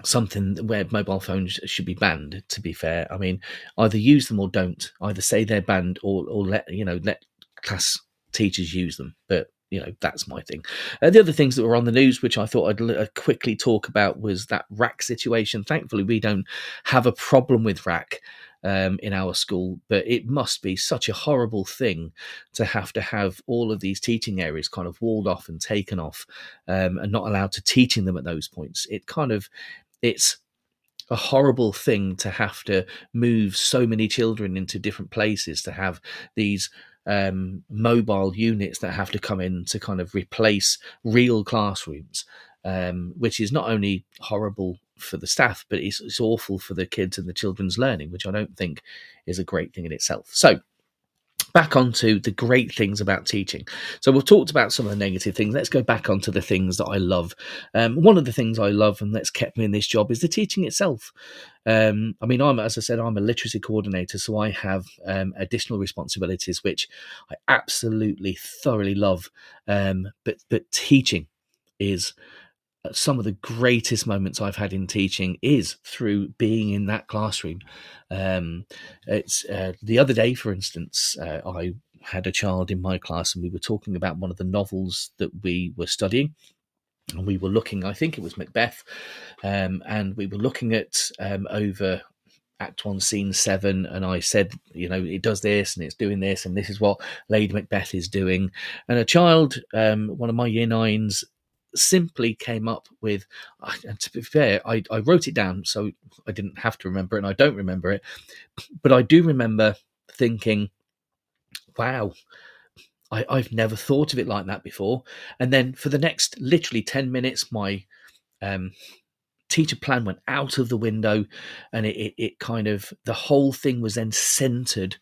something where mobile phones should be banned to be fair. I mean either use them or don't either say they're banned or, or let you know let class teachers use them. But you know that's my thing. Uh, the other things that were on the news, which I thought I'd uh, quickly talk about, was that RAAC situation. Thankfully, we don't have a problem with RAAC. Um, in our school, but it must be such a horrible thing to have to have all of these teaching areas kind of walled off and taken off, um, and not allowed to teach in them at those points. It kind of, it's a horrible thing to have to move so many children into different places to have these um, mobile units that have to come in to kind of replace real classrooms, um, which is not only horrible for the staff, but it's, it's awful for the kids and the children's learning, which I don't think is a great thing in itself. So, back onto the great things about teaching. So we've talked about some of the negative things. Let's go back onto the things that I love. Um, one of the things I love and that's kept me in this job is the teaching itself. Um, I mean, I'm as I said, I'm a literacy coordinator, so I have um, additional responsibilities which I absolutely thoroughly love. Um, but but teaching is some of the greatest moments I've had in teaching is through being in that classroom. Um, it's uh, the other day, for instance, uh, I had a child in my class and we were talking about one of the novels that we were studying. And we were looking, I think it was Macbeth, um, and we were looking at um, over Act One, Scene Seven, and I said, you know, it does this and it's doing this, and this is what Lady Macbeth is doing. And a child, um, one of my year nines, simply came up with, and to be fair, I, I wrote it down so I didn't have to remember it, and I don't remember it, but I do remember thinking, wow, I, I've never thought of it like that before. And then for the next literally 10 minutes, my um, teacher plan went out of the window and it, it, it kind of, the whole thing was then centered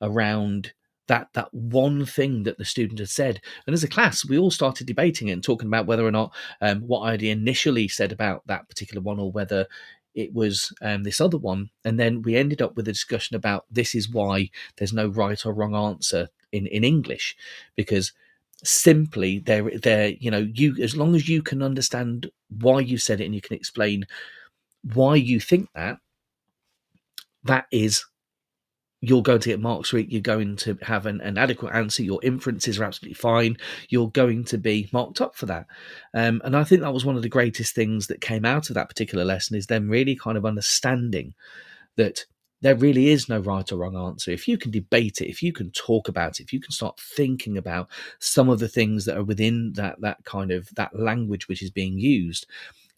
around that that one thing that the student had said. And as a class, we all started debating it and talking about whether or not um, what I'd initially said about that particular one, or whether it was um, this other one. And then we ended up with a discussion about this is why there's no right or wrong answer in in English, because simply there there you know you as long as you can understand why you said it and you can explain why you think that that is you're going to get marks it. You're going to have an, an, adequate answer. Your inferences are absolutely fine. You're going to be marked up for that. Um, and I think that was one of the greatest things that came out of that particular lesson is them really kind of understanding that there really is no right or wrong answer. If you can debate it, if you can talk about it, if you can start thinking about some of the things that are within that that kind of that language which is being used,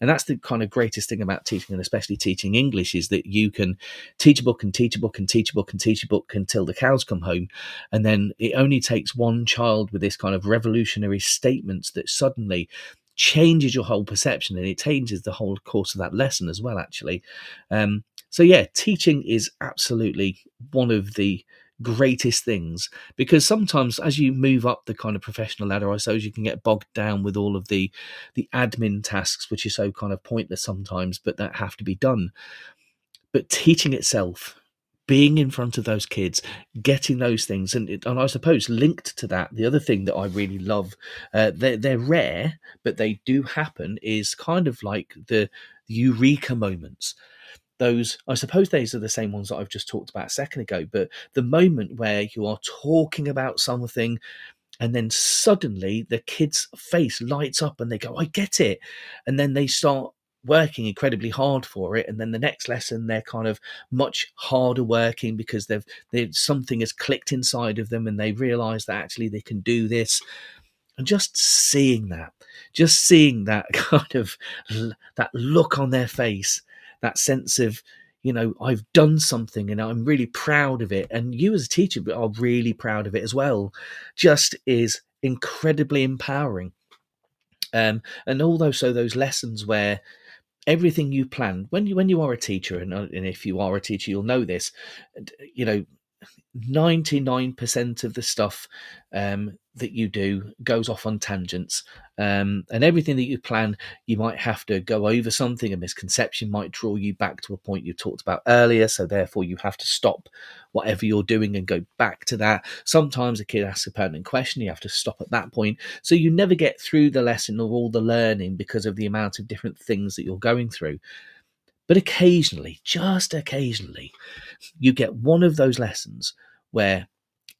and that's the kind of greatest thing about teaching, and especially teaching English, is that you can teach a book and teach a book and teach a book and teach a book until the cows come home. And then it only takes one child with this kind of revolutionary statements that suddenly changes your whole perception and it changes the whole course of that lesson as well, actually. Um, so, yeah, teaching is absolutely one of the greatest things. Because sometimes as you move up the kind of professional ladder i suppose you can get bogged down with all of the the admin tasks which are so kind of pointless sometimes but that have to be done. But teaching itself being in front of those kids, getting those things, and, and I suppose linked to that, the other thing that I really love, uh, they're, they're rare, but they do happen, is kind of like the, the eureka moments those i suppose those are the same ones that i've just talked about a second ago but the moment where you are talking about something and then suddenly the kid's face lights up and they go i get it. And then they start working incredibly hard for it and then the next lesson they're kind of much harder working because they've, they've something has clicked inside of them and they realize that actually they can do this. And just seeing that just seeing that kind of that look on their face that sense of you know i've done something and i'm really proud of it. And you as a teacher are really proud of it as well. Just is incredibly empowering. Um, and although so those lessons where everything you plan when you when you are a teacher and, uh, and if you are a teacher you'll know this you know 99% of the stuff um, that you do goes off on tangents. Um, and everything that you plan, you might have to go over something. A misconception might draw you back to a point you talked about earlier. So, therefore, you have to stop whatever you're doing and go back to that. Sometimes a kid asks a pertinent question, you have to stop at that point. So, you never get through the lesson or all the learning because of the amount of different things that you're going through. But occasionally, just occasionally, you get one of those lessons where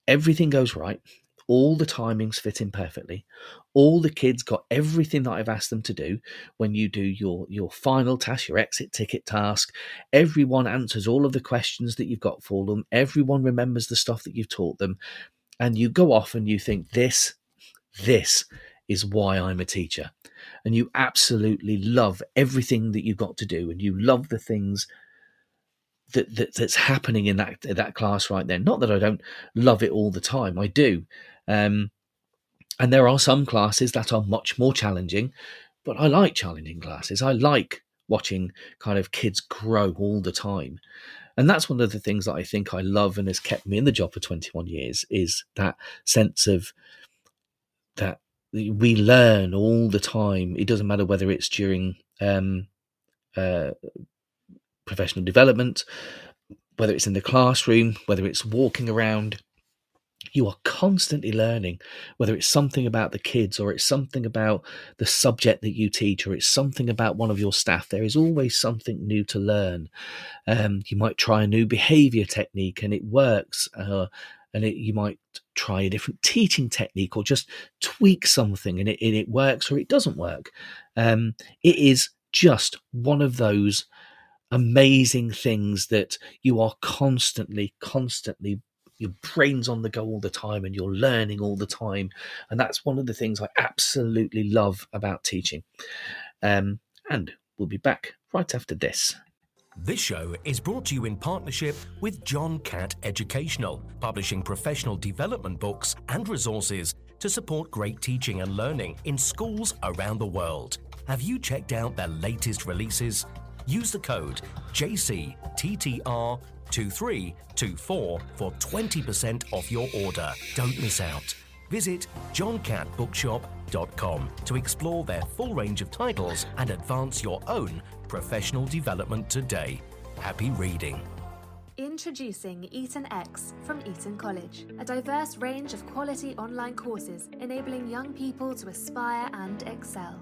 everything goes right, all the timings fit in perfectly, all the kids got everything that I've asked them to do. When you do your your final task, your exit ticket task, everyone answers all of the questions that you've got for them. Everyone remembers the stuff that you've taught them, and you go off and you think this, this is why I'm a teacher and you absolutely love everything that you've got to do and you love the things that, that that's happening in that that class right then not that i don't love it all the time i do. Um, and there are some classes that are much more challenging but i like challenging classes. I like watching kind of kids grow all the time. And that's one of the things that i think i love and has kept me in the job for 21 years is that sense of that we learn all the time. It doesn't matter whether it's during um, uh, professional development, whether it's in the classroom, whether it's walking around. You are constantly learning, whether it's something about the kids or it's something about the subject that you teach or it's something about one of your staff. There is always something new to learn. Um, you might try a new behavior technique and it works. Uh, and it, you might try a different teaching technique or just tweak something and it, and it works or it doesn't work. Um, it is just one of those amazing things that you are constantly, constantly your brain's on the go all the time and you're learning all the time. And that's one of the things I absolutely love about teaching. Um, and we'll be back right after this. This show is brought to you in partnership with John Catt Educational, publishing professional development books and resources to support great teaching and learning in schools around the world. Have you checked out their latest releases? Use the code JCTTR2324 for 20% off your order. Don't miss out. Visit johncattbookshop.com to explore their full range of titles and advance your own professional development today. Happy reading. Introducing Eton X from Eton College, a diverse range of quality online courses enabling young people to aspire and excel.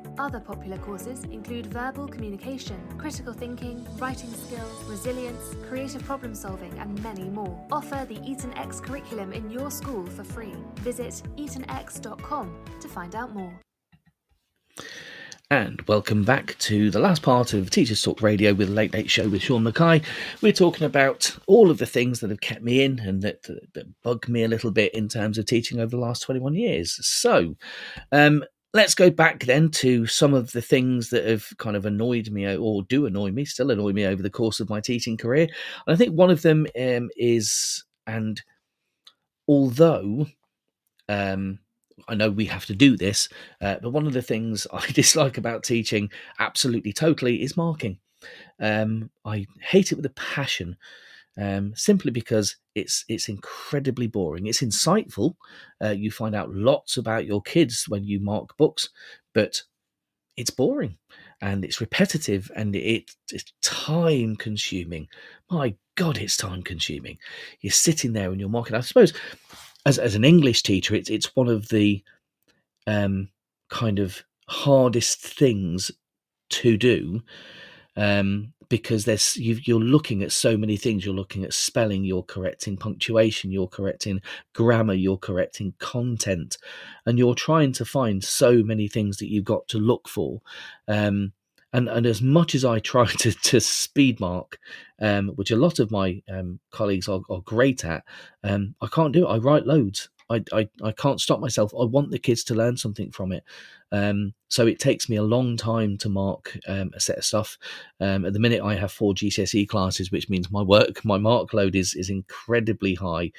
Other popular courses include verbal communication, critical thinking, writing skills, resilience, creative problem solving, and many more. Offer the Eton X curriculum in your school for free. Visit etonx.com to find out more. And welcome back to the last part of Teachers Talk Radio with Late Late Show with Sean Mackay. We're talking about all of the things that have kept me in and that, that, that bug me a little bit in terms of teaching over the last 21 years. So, um, let's go back then to some of the things that have kind of annoyed me or do annoy me, still annoy me over the course of my teaching career. And I think one of them um, is, and although um, I know we have to do this, uh, but one of the things I dislike about teaching absolutely totally is marking. Um, I hate it with a passion, um, simply because it's it's incredibly boring. It's insightful. Uh, you find out lots about your kids when you mark books, but it's boring and it's repetitive and it, it's time consuming. My God, it's time consuming. You're sitting there and you're marking. I suppose as as an English teacher, it's it's one of the um, kind of hardest things to do um, because there's you, are looking at so many things. You're looking at spelling, you're correcting punctuation, you're correcting grammar, you're correcting content, and you're trying to find so many things that you've got to look for. Um, and and as much as I try to to speed mark, um, which a lot of my um, colleagues are, are great at, um, I can't do it. I write loads. I, I, I can't stop myself. I want the kids to learn something from it. Um, so it takes me a long time to mark um, a set of stuff. Um, at the minute, I have four GCSE classes, which means my work, my mark load is is incredibly high.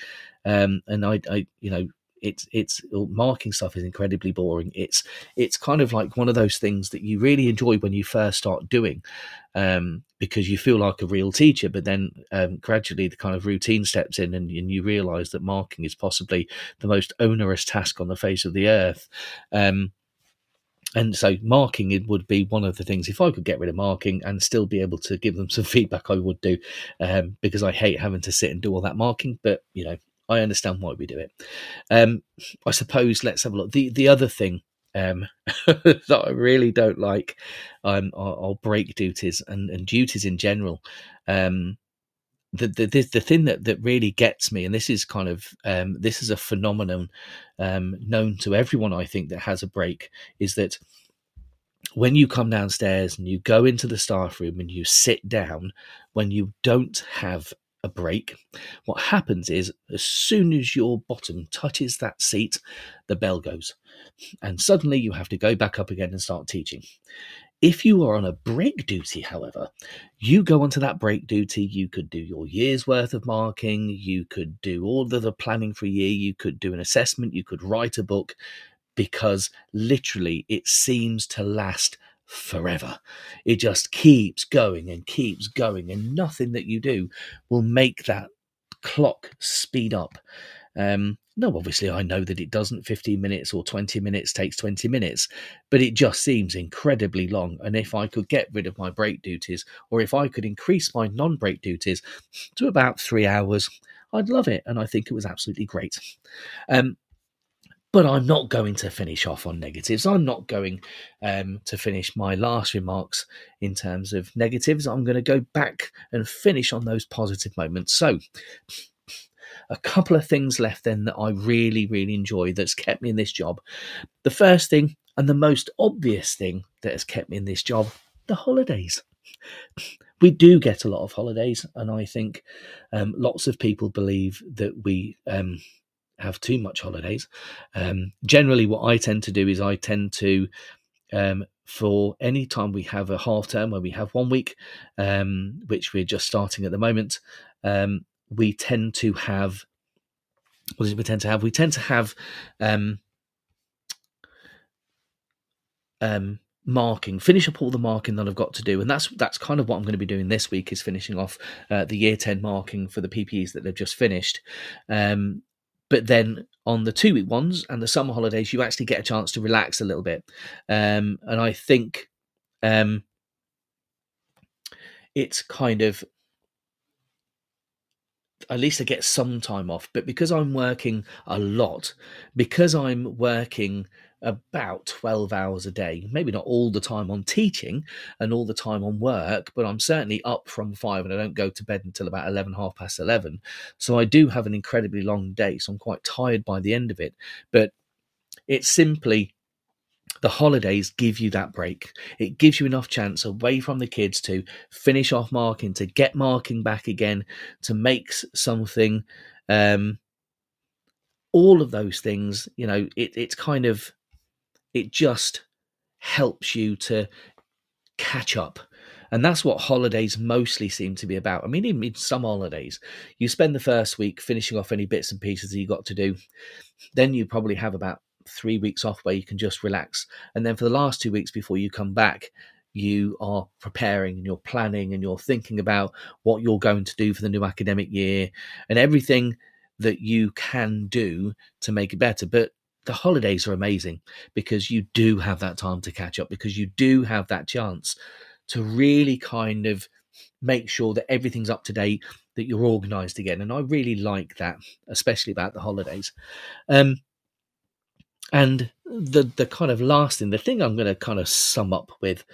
Um, and I, I, you know, it's it's marking stuff is incredibly boring. It's it's kind of like one of those things that you really enjoy when you first start doing, um, because you feel like a real teacher. But then um, gradually the kind of routine steps in, and, and you realise that marking is possibly the most onerous task on the face of the earth. Um, and so marking it would be one of the things if i could get rid of marking and still be able to give them some feedback i would do um, because i hate having to sit and do all that marking but you know I understand why we do it. Um, I suppose let's have a look. The the other thing um, that I really don't like um, are, break duties and, and duties in general. Um, the, the the thing that, that really gets me, and this is kind of um, this is a phenomenon um, known to everyone, I think, that has a break, is that when you come downstairs and you go into the staff room and you sit down, when you don't have a break, what happens is as soon as your bottom touches that seat, the bell goes. And suddenly you have to go back up again and start teaching. If you are on a break duty, however, you go onto that break duty. You could do your year's worth of marking. You could do all of the planning for a year. You could do an assessment. You could write a book because literally it seems to last forever. It just keeps going and keeps going, and nothing that you do will make that clock speed up. Um, no, obviously, I know that it doesn't. 15 minutes or 20 minutes takes 20 minutes, but it just seems incredibly long. And if I could get rid of my break duties, or if I could increase my non break duties to about three hours, I'd love it. And I think it was absolutely great. Um, but I'm not going to finish off on negatives. I'm not going um, to finish my last remarks in terms of negatives. I'm going to go back and finish on those positive moments. So, a couple of things left then that I really, really enjoy that's kept me in this job. The first thing and the most obvious thing that has kept me in this job the holidays. We do get a lot of holidays, and I think um, lots of people believe that we um, have too much holidays. Um, generally, what I tend to do is I tend to, um, for any time we have a half term where we have one week, um, which we're just starting at the moment, um, we tend to have. What do we tend to have? We tend to have um, um, marking finish up all the marking that i've got to do and that's that's kind of what i'm going to be doing this week is finishing off uh, the year 10 marking for the ppes that they've just finished um, but then on the two week ones and the summer holidays, you actually get a chance to relax a little bit. Um, and I think um, it's kind of at least I get some time off. But because I'm working a lot, because I'm working about 12 hours a day, maybe not all the time on teaching and all the time on work, but I'm certainly up from five and I don't go to bed until about 11, half past 11. So I do have an incredibly long day. So I'm quite tired by the end of it. But it's simply the holidays give you that break. It gives you enough chance away from the kids to finish off marking, to get marking back again, to make something. Um, all of those things, you know, it, it's kind of it just helps you to catch up. And that's what holidays mostly seem to be about. I mean, even in some holidays, you spend the first week finishing off any bits and pieces that you got to do. Then you probably have about three weeks off where you can just relax. And then for the last two weeks before you come back, you are preparing and you're planning and you're thinking about what you're going to do for the new academic year and everything that you can do to make it better. But the holidays are amazing because you do have that time to catch up because you do have that chance to really kind of make sure that everything's up to date that you're organized again. And i really like that especially about the holidays. Um and the the kind of last thing the thing i'm going to kind of sum up with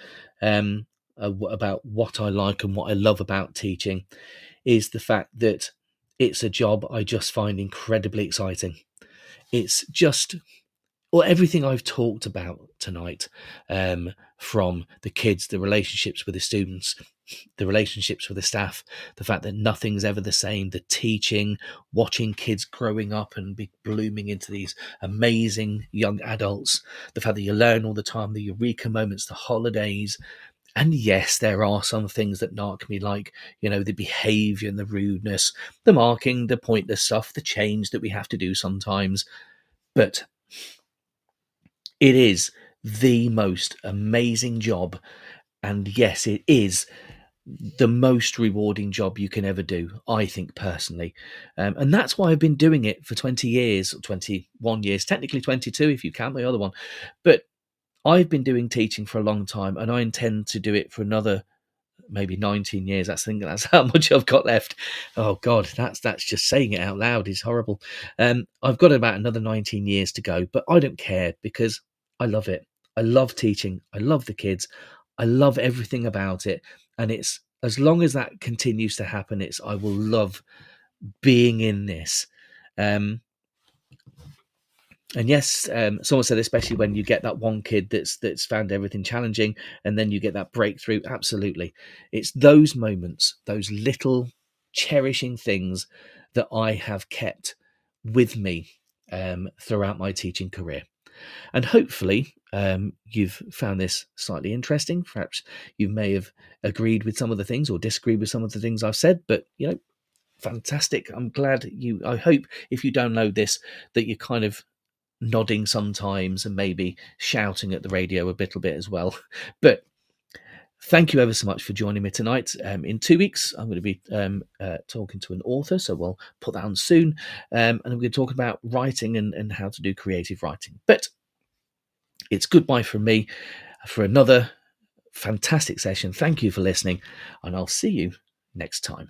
um about what i like and what i love about teaching is the fact that it's a job i just find incredibly exciting it's just well everything I've talked about tonight, um, from the kids, the relationships with the students, the relationships with the staff, the fact that nothing's ever the same, the teaching, watching kids growing up and be blooming into these amazing young adults, the fact that you learn all the time, the eureka moments, the holidays. And yes, there are some things that narc me, like, you know, the behavior and the rudeness, the marking, the pointless stuff, the change that we have to do sometimes. But it is the most amazing job. And yes, it is the most rewarding job you can ever do, I think personally. Um, and that's why I've been doing it for 20 years, 21 years, technically 22 if you count the other one. But I've been doing teaching for a long time and I intend to do it for another maybe 19 years. That's think that's how much I've got left. Oh God, that's that's just saying it out loud is horrible. Um, I've got about another 19 years to go, but I don't care because I love it. I love teaching. I love the kids. I love everything about it. And it's as long as that continues to happen, it's I will love being in this. Um, and yes, um, someone said especially when you get that one kid that's that's found everything challenging, and then you get that breakthrough. Absolutely, it's those moments, those little cherishing things that I have kept with me um, throughout my teaching career. And hopefully, um, you've found this slightly interesting. Perhaps you may have agreed with some of the things or disagreed with some of the things I've said, but you know, fantastic. I'm glad you. I hope if you download this that you kind of nodding sometimes and maybe shouting at the radio a little bit as well. But thank you ever so much for joining me tonight. Um, in two weeks, I'm going to be um, uh, talking to an author, so we'll put that on soon. Um, and I'm going to talk about writing and, and how to do creative writing. But it's goodbye from me for another fantastic session. Thank you for listening, and I'll see you next time.